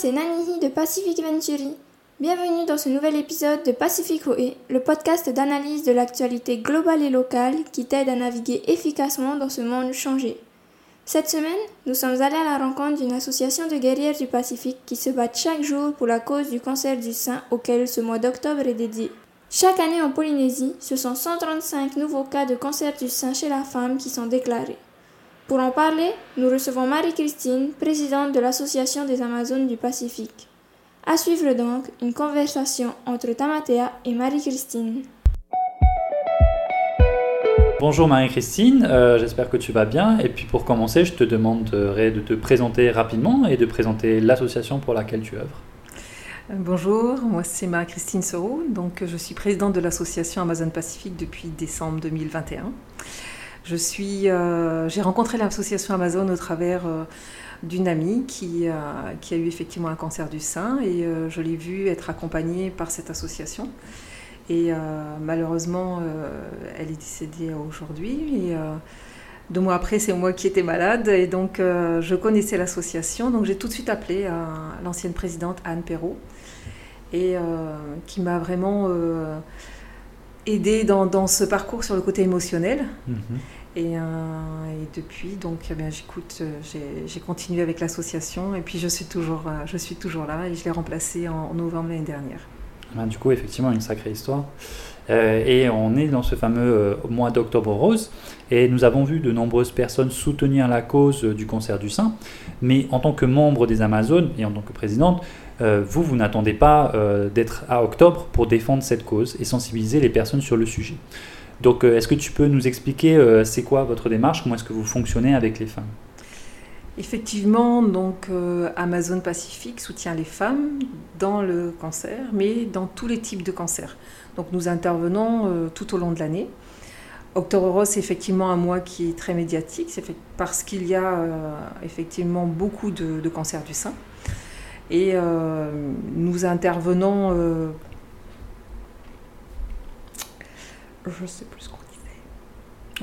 c'est Nanihi de Pacific Venturi. Bienvenue dans ce nouvel épisode de Pacific OE, le podcast d'analyse de l'actualité globale et locale qui t'aide à naviguer efficacement dans ce monde changé. Cette semaine, nous sommes allés à la rencontre d'une association de guerrières du Pacifique qui se battent chaque jour pour la cause du cancer du sein auquel ce mois d'octobre est dédié. Chaque année en Polynésie, ce sont 135 nouveaux cas de cancer du sein chez la femme qui sont déclarés. Pour en parler, nous recevons Marie-Christine, présidente de l'Association des Amazones du Pacifique. À suivre donc une conversation entre Tamatea et Marie-Christine. Bonjour Marie-Christine, euh, j'espère que tu vas bien. Et puis pour commencer, je te demanderai de te présenter rapidement et de présenter l'association pour laquelle tu œuvres. Euh, bonjour, moi c'est Marie-Christine Soro, donc je suis présidente de l'association Amazon Pacifique depuis décembre 2021. Je suis, euh, j'ai rencontré l'association Amazon au travers d'une amie qui, qui, a eu effectivement un cancer du sein et je l'ai vue être accompagnée par cette association. Et euh, malheureusement, euh, elle est décédée aujourd'hui. Euh, deux mois après, c'est moi qui étais malade. Et donc, je connaissais l'association. Donc, j'ai tout de suite appelé l'ancienne présidente Anne Perrault. Et qui m'a vraiment aidée dans, ce parcours sur le côté émotionnel. Mhm. Et, depuis, donc, eh j'écoute, j'ai continué avec l'association et puis je suis toujours, je suis toujours là et je l'ai remplacée en novembre l'année dernière. Ben, du coup, effectivement, une sacrée histoire. Euh, et on est dans ce fameux euh, mois d'octobre rose, et nous avons vu de nombreuses personnes soutenir la cause du cancer du sein. Mais en tant que membre des Amazones et en tant que présidente, euh, vous, vous n'attendez pas d'être à octobre pour défendre cette cause et sensibiliser les personnes sur le sujet. Donc, est-ce que tu peux nous expliquer c'est quoi votre démarche, comment est-ce que vous fonctionnez avec les femmes? Effectivement, donc euh, Amazon Pacifique soutient les femmes dans le cancer, mais dans tous les types de cancers. Donc nous intervenons euh, tout au long de l'année. Octobre Rose, c'est effectivement un mois qui est très médiatique, c'est parce qu'il y a euh, effectivement beaucoup de, cancers du sein. Et nous intervenons. je ne sais plus ce qu'on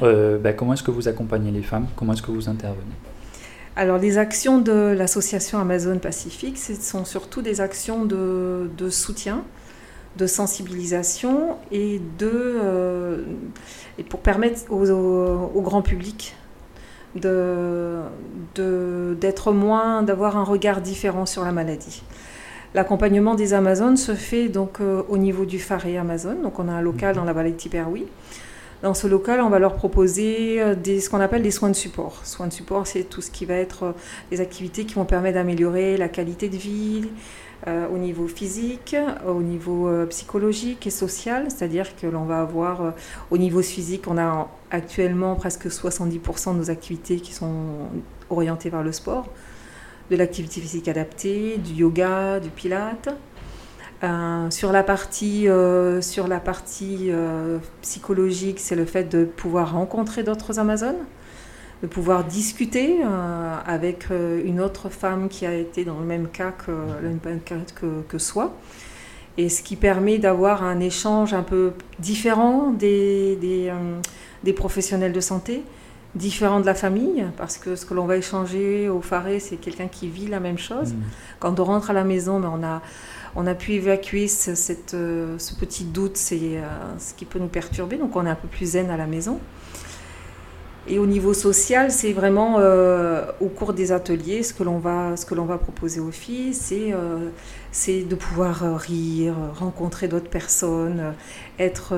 disait. Ben, comment est-ce que vous accompagnez les femmes? Comment est-ce que vous intervenez? Alors les actions de l'association Amazon Pacifique, ce sont surtout des actions de, soutien, de sensibilisation et, de, euh, et pour permettre au, grand public d'être de, moins, d'avoir un regard différent sur la maladie. L'accompagnement des Amazones se fait donc euh, au niveau du Faré Amazon, donc on a un local mhm. dans la vallée de Tiperoui. Dans ce local, on va leur proposer euh, des, ce qu'on appelle des soins de support. Soins de support, c'est tout ce qui va être euh, des activités qui vont permettre d'améliorer la qualité de vie euh, au niveau physique, au niveau psychologique et social. C'est-à-dire que l'on va avoir, au niveau physique, on a actuellement presque 70% de nos activités qui sont orientées vers le sport, de l'activité physique adaptée, du yoga, du pilate. Euh, sur la partie, euh, euh, psychologique, c'est le fait de pouvoir rencontrer d'autres Amazones, de pouvoir discuter avec une autre femme qui a été dans le même cas que, le même cas que, que soi. Et ce qui permet d'avoir un échange un peu différent des, des, des, professionnels de santé, différent de la famille, parce que ce que l'on va échanger au Faré, c'est quelqu'un qui vit la même chose. Mmh. Quand on rentre à la maison, ben, on a on a pu évacuer ce, cette, euh, ce petit doute, c'est euh, ce qui peut nous perturber, donc on est un peu plus zen à la maison. Et au niveau social, c'est vraiment euh, au cours des ateliers, ce que l'on va, ce que l'on va proposer aux filles, c'est, c'est de pouvoir rire, rencontrer d'autres personnes, être,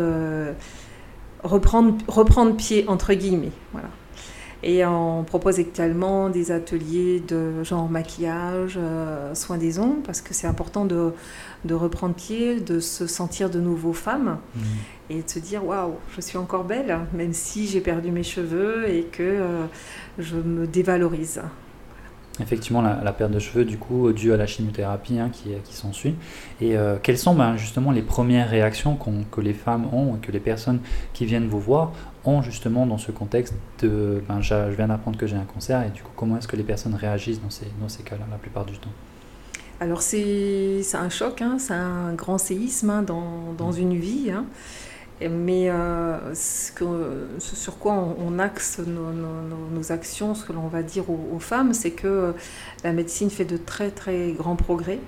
reprendre, reprendre pied entre guillemets. Voilà. Et on propose également des ateliers de genre maquillage, euh, soins des ongles, parce que c'est important de, de, reprendre pied, de se sentir de nouveau femme mmh. et de se dire waouh, je suis encore belle, même si j'ai perdu mes cheveux et que euh, je me dévalorise effectivement la, perte de cheveux du coup due à la chimiothérapie hein, qui, qui s'ensuit. Et euh, quelles sont ben, justement les premières réactions que les femmes ont et que les personnes qui viennent vous voir ont justement dans ce contexte de ben, je viens d'apprendre que j'ai un cancer et du coup comment est-ce que les personnes réagissent dans ces, dans ces cas-là la plupart du temps? Alors c'est un choc, hein, c'est un grand séisme hein, dans, dans, mmh. une vie. Mais ce, sur quoi on, axe nos, actions, ce que l'on va dire aux, femmes, c'est que la médecine fait de très très grands progrès.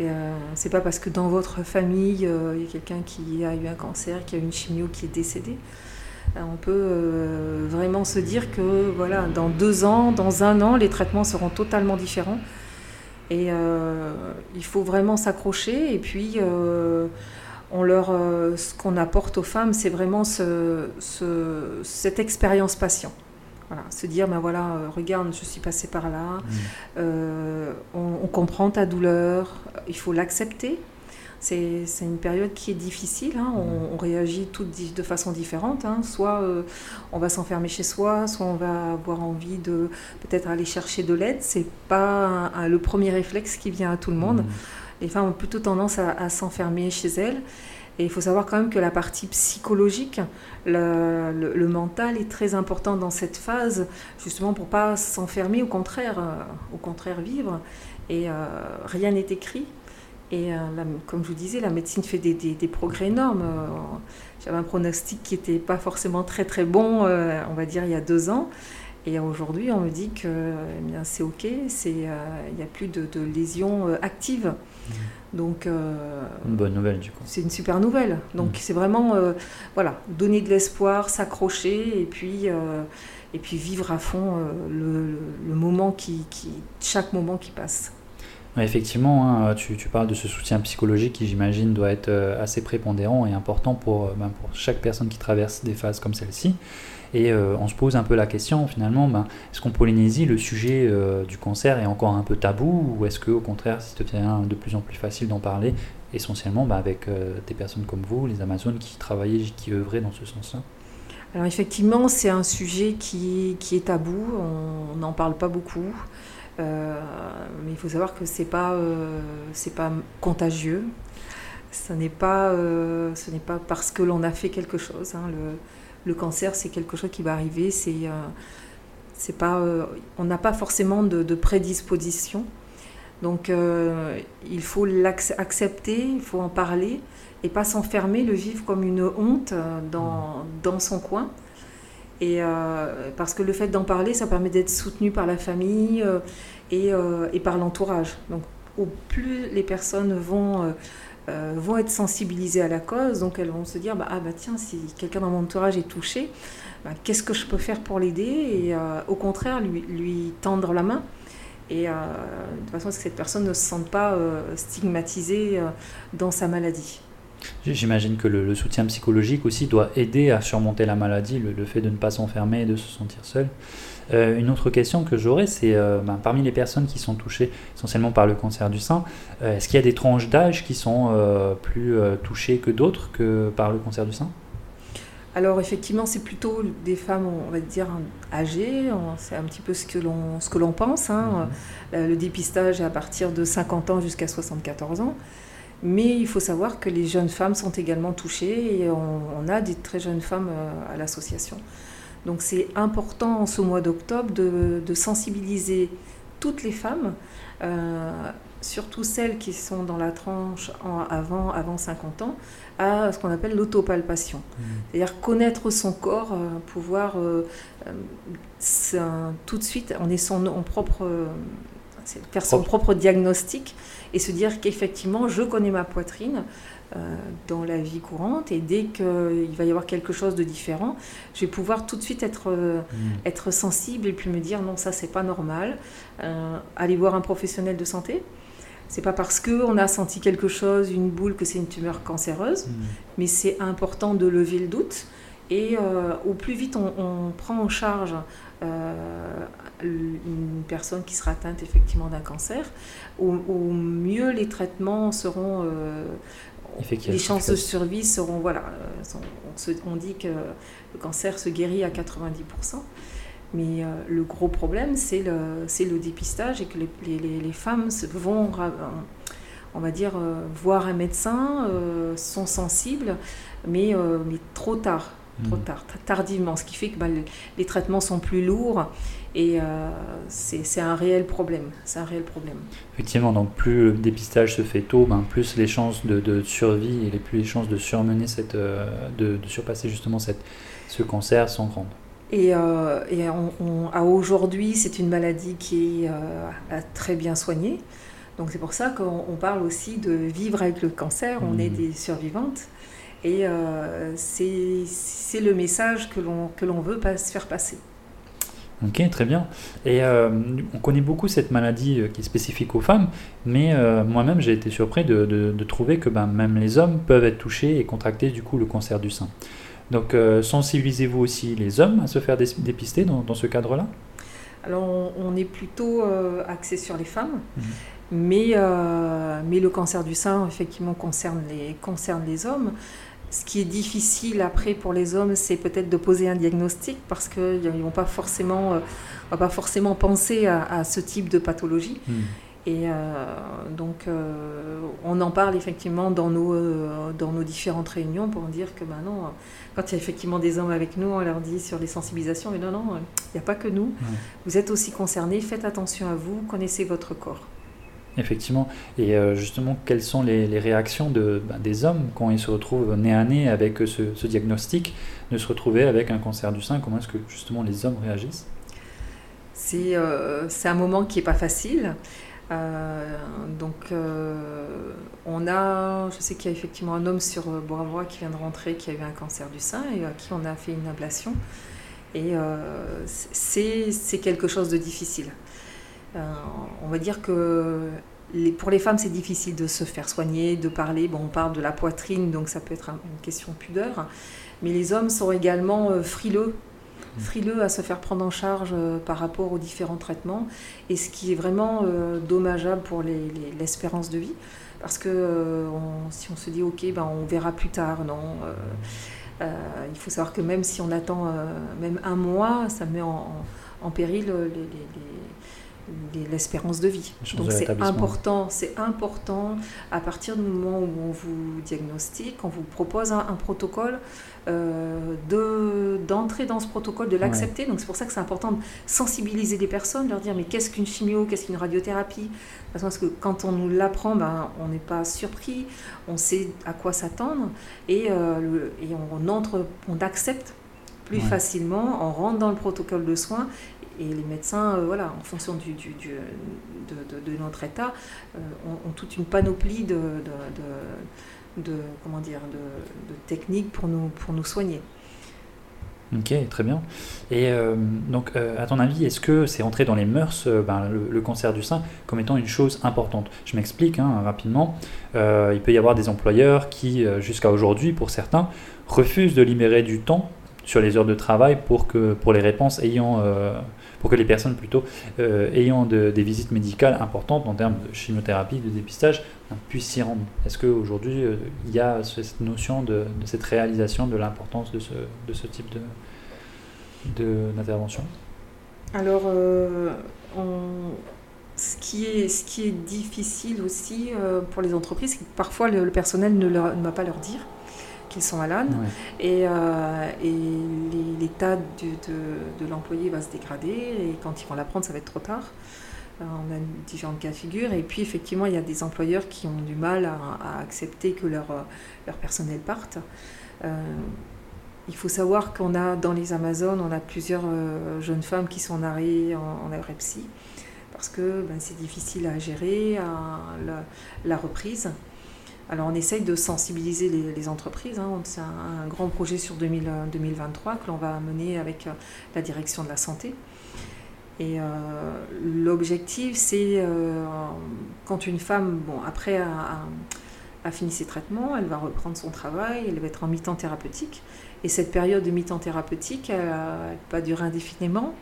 Et c'est pas parce que dans votre famille, il y a quelqu'un qui a eu un cancer, qui a eu une chimio, qui est décédé. On peut vraiment se dire que voilà, dans deux ans, dans un an, les traitements seront totalement différents. Et euh, il faut vraiment s'accrocher. Et puis, euh, on leur, euh, ce qu'on apporte aux femmes, c'est vraiment ce, cette expérience patient. Voilà, se dire, ben voilà, regarde, je suis passée par là, mmh. on, comprend ta douleur, il faut l'accepter, c'est une période qui est difficile. Hein. On, réagit toutes de façon différente. Hein. Soit euh, on va s'enfermer chez soi, soit on va avoir envie de peut-être aller chercher de l'aide. C'est pas le premier réflexe qui vient à tout le monde. Mmh. Les femmes ont plutôt tendance à, s'enfermer chez elles. Et il faut savoir quand même que la partie psychologique, le, mental est très important dans cette phase, justement pour pas s'enfermer, au contraire, euh, au contraire vivre. Et euh, rien n'est écrit. Et euh, comme je vous disais, la médecine fait des, progrès énormes. Euh, j'avais un pronostic qui n'était pas forcément très très bon, euh, on va dire, il y a deux ans. Et aujourd'hui, on me dit que eh c'est OK, il n'y a plus de, lésions actives. Mmh. Donc, une bonne nouvelle du coup. C'est une super nouvelle. Donc mmh. c'est vraiment voilà, donner de l'espoir, s'accrocher et puis, et puis vivre à fond le, moment qui, chaque moment qui passe effectivement, hein, tu, parles de ce soutien psychologique qui, j'imagine, doit être euh, assez prépondérant et important pour, euh, ben, pour chaque personne qui traverse des phases comme celle-ci. Et euh, on se pose un peu la question, finalement, ben, est-ce qu'en Polynésie, le sujet du cancer est encore un peu tabou ou est-ce qu'au contraire, ça de plus en plus facile d'en parler, essentiellement ben, avec des personnes comme vous, les Amazones, qui travaillaient, qui œuvraient dans ce sens-là? Alors effectivement, c'est un sujet qui, qui est tabou, on n'en parle pas beaucoup. Euh, mais il faut savoir que c'est pas, euh, c'est pas contagieux. Ce n'est pas, euh, ce n'est pas parce que l'on a fait quelque chose. Hein. Le, le, cancer, c'est quelque chose qui va arriver. C'est, c'est pas, on n'a pas forcément de, de prédisposition. Donc il faut l'accepter, il faut en parler et pas s'enfermer, le vivre comme une honte dans, dans son coin. Et euh, parce que le fait d'en parler, ça permet d'être soutenu par la famille euh, et, euh, et, par l'entourage. Donc, au plus les personnes vont, vont être sensibilisées à la cause, donc elles vont se dire bah, ah bah tiens, si quelqu'un dans mon entourage est touché, bah, qu'est-ce que je peux faire pour l'aider? Et au contraire, lui, lui tendre la main. Et de façon à ce que cette personne ne se sente pas stigmatisée dans sa maladie. J'imagine que le, soutien psychologique aussi doit aider à surmonter la maladie, le, fait de ne pas s'enfermer et de se sentir seul. Euh, une autre question que j'aurais, c'est euh, ben, parmi les personnes qui sont touchées essentiellement par le cancer du sein, euh, est-ce qu'il y a des tranches d'âge qui sont plus touchées que d'autres que par le cancer du sein? Alors effectivement, c'est plutôt des femmes, on va dire, âgées. C'est un petit peu ce que l'on, ce que l'on pense. Hein. Mm-hmm. Le dépistage est à partir de 50 ans jusqu'à 74 ans. Mais il faut savoir que les jeunes femmes sont également touchées et on, a des très jeunes femmes euh, à l'association. Donc c'est important en ce mois d'octobre de, sensibiliser toutes les femmes, euh, surtout celles qui sont dans la tranche avant, avant 50 ans, à ce qu'on appelle l'autopalpation. Mmh. C'est-à-dire connaître son corps, euh, pouvoir tout de suite, on est son, propre faire son propre diagnostic et se dire qu'effectivement, je connais ma poitrine euh, dans la vie courante et dès qu'il va y avoir quelque chose de différent, je vais pouvoir tout de suite être, euh, mm. être sensible et puis me dire non, ça c'est pas normal. Euh, aller voir un professionnel de santé. C'est pas parce qu'on a senti quelque chose, une boule, que c'est une tumeur cancéreuse, mm. mais c'est important de lever le doute. Et au plus vite on, on, prend en charge une personne qui sera atteinte effectivement d'un cancer, au, mieux les traitements seront... Euh, les chances de survie seront... Voilà, euh, on, dit que le cancer se guérit à 90%. Mais euh, le gros problème, c'est le, le dépistage et que les, les, les femmes vont, on va dire, voir un médecin, sont sensibles, mais, mais trop tard. Trop Mhm. tard, tardivement, ce qui fait que bah, les, les traitements sont plus lourds et euh, c'est un réel problème. C'est un réel problème. Effectivement, donc plus le dépistage se fait tôt, ben, plus les chances de, de survie et les plus les chances de surmener cette, euh, de, de surpasser justement cette, ce cancer sont grandes. Et, euh, et on- on- à aujourd'hui, c'est une maladie qui est euh, très bien soignée. Donc c'est pour ça qu'on on parle aussi de vivre avec le cancer. On est des survivantes. Et euh, c'est le message que l'on veut pas se faire passer. Ok, très bien. Et euh, on connaît beaucoup cette maladie euh, qui est spécifique aux femmes, mais euh, moi-même j'ai été surpris de, de- de trouver que ben, même les hommes peuvent être touchés et contracter du coup le cancer du sein. Donc euh, sensibilisez-vous aussi les hommes à se faire dé- dépister dans, dans ce cadre-là? Alors on, on est plutôt axé sur les femmes, Mhm. mais, mais le cancer du sein effectivement concerne les, concerne les hommes. Ce qui est difficile après pour les hommes, c'est peut-être de poser un diagnostic parce qu'ils ne vont pas forcément, euh, on va pas forcément penser à, à ce type de pathologie. Hmm. Et euh, donc, euh, on en parle effectivement dans nos, euh, dans nos différentes réunions pour dire que maintenant, quand il y a effectivement des hommes avec nous, on leur dit sur les sensibilisations, mais non, non, il n'y a pas que nous. Ouais. Vous êtes aussi concernés, faites attention à vous, connaissez votre corps. Effectivement. Et euh, justement, quelles sont les, réactions ben, des hommes quand ils se retrouvent nez à nez avec ce, ce diagnostic, de se retrouver avec un cancer du sein? Comment est-ce que justement les hommes réagissent? C'est euh, un moment qui n'est pas facile. Euh, donc, euh, on a, je sais qu'il y a effectivement un homme sur euh, Bois-Bois qui vient de rentrer, qui a eu un cancer du sein et à qui on a fait une ablation. Et euh, c'est quelque chose de difficile. Euh, on va dire que les- pour les femmes, c'est difficile de se faire soigner, de parler. Bon, on parle de la poitrine, donc ça peut être un- une question de pudeur. Mais les hommes sont également euh, frileux, frileux à se faire prendre en charge euh, par rapport aux différents traitements. Et ce qui est vraiment euh, dommageable pour les- les- l'espérance de vie. Parce que euh, on- si on se dit, OK, ben, on verra plus tard, non. euh, il faut savoir que même si on attend même un mois, ça met en, en- en péril les- l'espérance de vie. Donc de c'est important, c'est important à partir du moment où on vous diagnostique, on vous propose un, un protocole, euh, de d'entrer dans ce protocole, de l'accepter. Donc c'est pour ça que c'est important de sensibiliser les personnes, leur dire mais qu'est-ce qu'une chimio, qu'est-ce qu'une radiothérapie? Parce que quand on nous l'apprend, ben, on n'est pas surpris, on sait à quoi s'attendre et, euh, le- et on entre, on accepte plus Ouais. facilement, on rentre dans le protocole de soins et les médecins, euh, voilà, en fonction du, du- du- de, de- de notre état, euh, ont, ont toute une panoplie de, de, comment dire, de, techniques pour nous, pour nous soigner. Ok, très bien. Et euh, donc, à ton avis, est-ce que c'est entré dans les mœurs, ben, le, le cancer du sein, comme étant une chose importante? Je m'explique hein, rapidement. Il peut y avoir des employeurs qui, jusqu'à aujourd'hui, pour certains, refusent de libérer du temps sur les heures de travail pour que pour les réponses ayant euh, pour que les personnes plutôt euh, ayant de- des visites médicales importantes en termes de chimiothérapie, de dépistage, hein, puissent s'y rendre. Est-ce qu'aujourd'hui euh, il y a cette notion de, cette réalisation de l'importance de ce, de ce type de d'intervention? Alors, ce, qui est, ce qui est difficile aussi pour les entreprises, c'est que parfois le, le personnel ne, leur- ne va pas leur dire qu'ils sont malades. Ouais. Et, euh, et l'état de, de l'employé va se dégrader et quand ils vont l'apprendre, ça va être trop tard. Euh, on a différents cas de figure. Et puis, effectivement, il y a des employeurs qui ont du mal à, à accepter que leur, euh, leur personnel parte. Il faut savoir qu'on a dans les Amazones, on a plusieurs euh, jeunes femmes qui sont en arrêt en, en parce que ben, c'est difficile à gérer, à la, la reprise. Alors on essaye de sensibiliser les, entreprises. hein. C'est un, grand projet sur 2000, euh, 2023 que l'on va mener avec euh, la direction de la santé. Et euh, l'objectif, c'est quand une femme, bon, après a- a fini ses traitements, elle va reprendre son travail, elle va être en mi-temps thérapeutique. Et cette période de mi-temps thérapeutique, elle ne va durer indéfiniment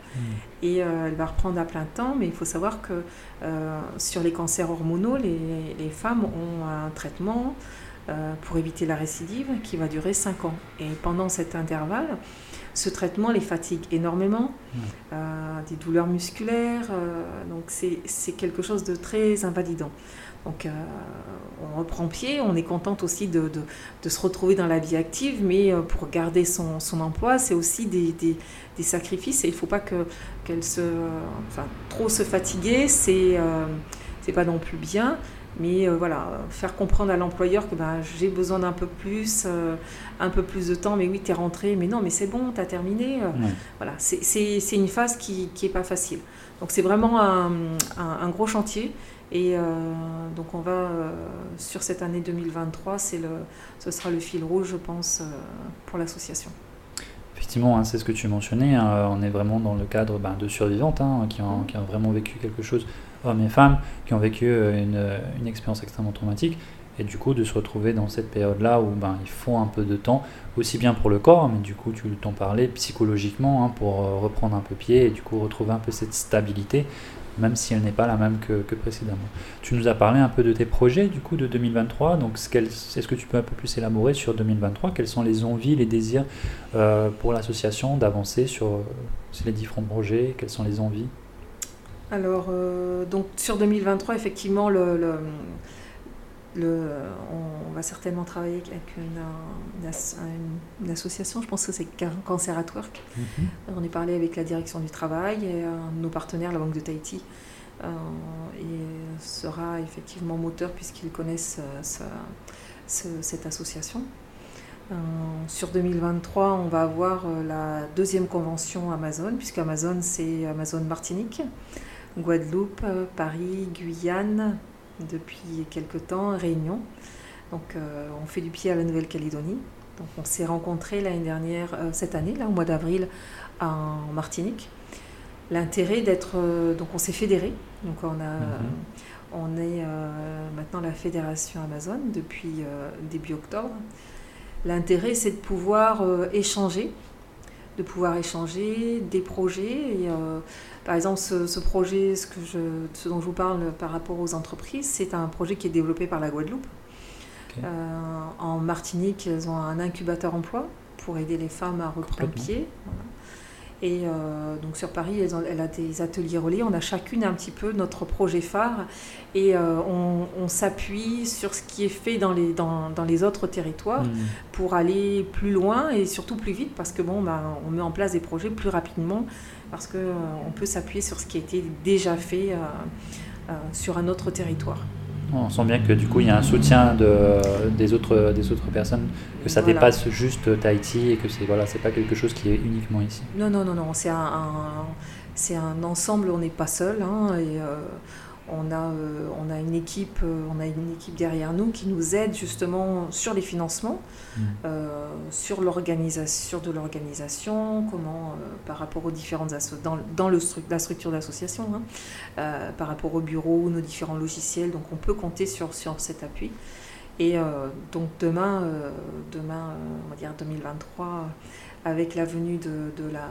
et euh, elle va reprendre à plein temps. Mais il faut savoir que euh, sur les cancers hormonaux, les, les femmes ont un traitement euh, pour éviter la récidive qui va durer 5 ans. Et pendant cet intervalle, ce traitement les fatigue énormément, des douleurs musculaires, donc c'est quelque chose de très invalidant. Donc on reprend pied, on est contente aussi de, se retrouver dans la vie active, mais pour garder son, emploi, c'est aussi des, sacrifices et il ne faut pas qu'elle se... Enfin, trop se fatiguer, c'est c'est pas non plus bien. Mais euh, voilà, faire comprendre à l'employeur que ben, j'ai besoin d'un peu plus, euh, un peu plus de temps, mais oui, tu es rentré, mais non, mais c'est bon, tu as terminé. Euh, voilà, c'est une phase qui n'est pas facile. Donc c'est vraiment un, un, gros chantier. Et donc on va, sur cette année 2023, le, ce sera le fil rouge, je pense, pour l'association. Effectivement, hein, c'est ce que tu mentionnais, hein, on est vraiment dans le cadre ben, de survivantes hein, qui, ont, qui, ont, vraiment vécu quelque chose hommes et femmes qui ont vécu euh, une, une, expérience extrêmement traumatique. Et du coup, de se retrouver dans cette période-là où ben, il faut un peu de temps, aussi bien pour le corps, mais du coup, tu t'en parlais, psychologiquement, hein, pour euh, reprendre un peu pied et du coup retrouver un peu cette stabilité, même si elle n'est pas la même que, précédemment. Tu nous as parlé un peu de tes projets du coup de 2023, donc est-ce que tu peux un peu plus élaborer sur 2023 Quelles sont les envies, les désirs euh, pour l'association d'avancer sur les différents projets? Quelles sont les envies? Alors, euh, donc sur 2023, effectivement, le, le, on, va certainement travailler avec une, une, association, je pense que c'est Cancer at Work. Mhm. On est parlé avec la direction du travail et nos partenaires, la Banque de Tahiti, euh, et sera effectivement moteur puisqu'ils connaissent euh, cette association. sur 2023, on va avoir la deuxième convention Amazon, puisque Amazon, c'est Amazon Martinique. Guadeloupe, Paris, Guyane, depuis quelques temps, Réunion. Donc euh, on fait du pied à la Nouvelle-Calédonie. Donc on s'est rencontrés l'année dernière, euh, cette année, là, au mois d'avril, en Martinique. L'intérêt d'être. Euh, donc on s'est fédéré. Donc on, a, mhm. on est maintenant la fédération Amazon depuis début octobre. L'intérêt, c'est de pouvoir échanger, de pouvoir échanger des projets et par exemple, ce, projet, ce, que je, ce dont je vous parle par rapport aux entreprises, c'est un projet qui est développé par la Guadeloupe. Euh, en Martinique, elles ont un incubateur emploi pour aider les femmes à reprendre pied. Et euh, donc sur Paris, elle, a des ateliers relais. On a chacune un petit peu notre projet phare et euh, on, s'appuie sur ce qui est fait dans les, dans, dans les autres territoires hmm. pour aller plus loin et surtout plus vite parce que bon, bah, on met en place des projets plus rapidement parce qu'on euh, peut s'appuyer sur ce qui a été déjà fait sur un autre territoire. On sent bien que du coup il y a un soutien de, des, autres, des autres personnes, que ça dépasse juste Tahiti et que c'est voilà, pas quelque chose qui est uniquement ici. Non, non, non, non, c'est un, c'est un ensemble, on n'est pas seul. Hein, et, euh, on a, euh, on a une équipe, euh, on a une équipe derrière nous qui nous aide justement sur les financements, mm. euh, sur l'organisation de l'organisation, comment par rapport aux différentes dans, dans le la structure d'association, hein, par rapport au bureau, nos différents logiciels. Donc on peut compter sur, sur cet appui. Et donc demain, demain, on va dire 2023 avec la venue de, la,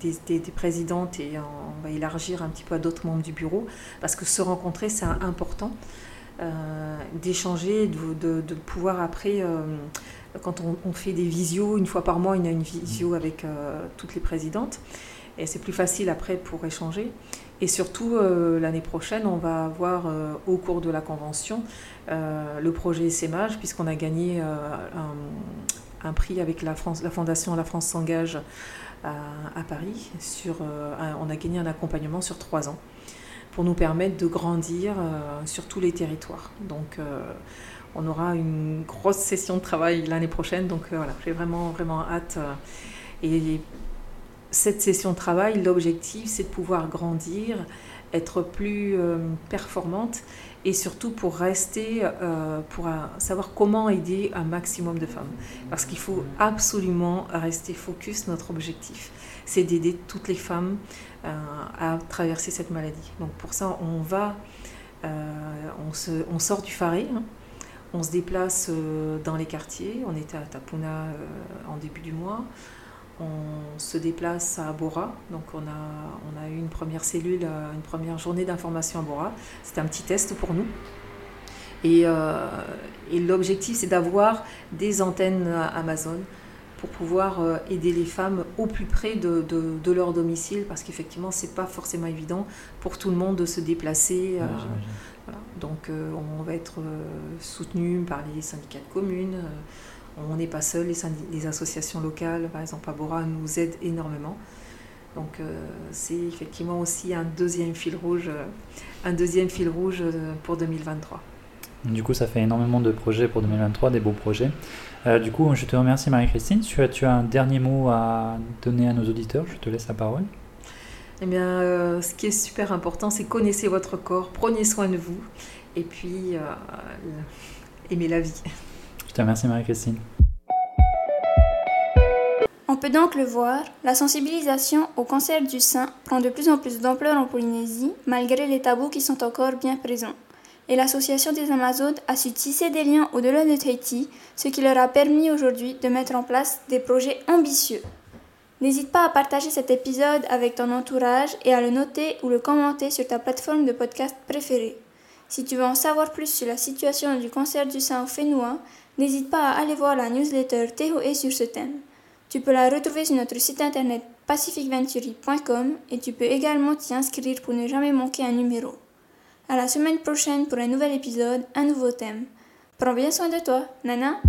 des, présidentes et on va élargir un petit peu à d'autres membres du bureau, parce que se rencontrer, c'est important euh, d'échanger, de, de, pouvoir après, euh, quand on, fait des visios, une fois par mois, il y a une visio avec euh, toutes les présidentes, et c'est plus facile après pour échanger. Et surtout, l'année prochaine, on va avoir au cours de la convention le projet SEMAGE, puisqu'on a gagné un un prix avec la, France, la fondation La France s'engage à, Paris. Sur, euh, on a gagné un accompagnement sur trois ans pour nous permettre de grandir euh, sur tous les territoires. Donc euh, on aura une grosse session de travail l'année prochaine. Donc voilà, j'ai vraiment, vraiment hâte. et cette session de travail, l'objectif, c'est de pouvoir grandir, être plus performante et surtout pour rester, euh, pour savoir comment aider un maximum de femmes. Parce qu'il faut absolument rester focus. Notre objectif, c'est d'aider toutes les femmes euh, à traverser cette maladie. Donc pour ça, on va, euh, on, se, on, sort du Faré. Hein. on se déplace dans les quartiers. On était à Tapuna en début du mois on se déplace à Bora. Donc on a, on a eu une première cellule, euh, une première journée d'information à Bora. C'était un petit test pour nous. Et, euh, et l'objectif, c'est d'avoir des antennes Amazon pour pouvoir euh, aider les femmes au plus près de, de, leur domicile, parce qu'effectivement, c'est pas forcément évident pour tout le monde de se déplacer. voilà. Donc, on va être soutenu par les syndicats de communes. On n'est pas seul, les, les, associations locales, par exemple Abora, nous aident énormément. Donc c'est effectivement aussi un deuxième fil rouge, un deuxième fil rouge pour 2023. Du coup, ça fait énormément de projets pour 2023, des beaux projets. Euh, du coup, je te remercie Marie-Christine. Tu as, tu as un dernier mot à donner à nos auditeurs? Je te laisse la parole. Eh bien, euh, ce qui est super important, c'est connaissez votre corps, prenez soin de vous et puis euh, aimez la vie. Je te remercie Marie-Christine. On peut donc le voir, la sensibilisation au cancer du sein prend de plus en plus d'ampleur en Polynésie, malgré les tabous qui sont encore bien présents et l'Association des Amazones a su tisser des liens au-delà de Tahiti, ce qui leur a permis aujourd'hui de mettre en place des projets ambitieux. N'hésite pas à partager cet épisode avec ton entourage et à le noter ou le commenter sur ta plateforme de podcast préférée. Si tu veux en savoir plus sur la situation du cancer du sein au Fénois, n'hésite pas à aller voir la newsletter TOE sur ce thème. Tu peux la retrouver sur notre site internet pacificventuri.com et tu peux également t'y inscrire pour ne jamais manquer un numéro. À la semaine prochaine pour un nouvel épisode, un nouveau thème. Prends bien soin de toi, Nana.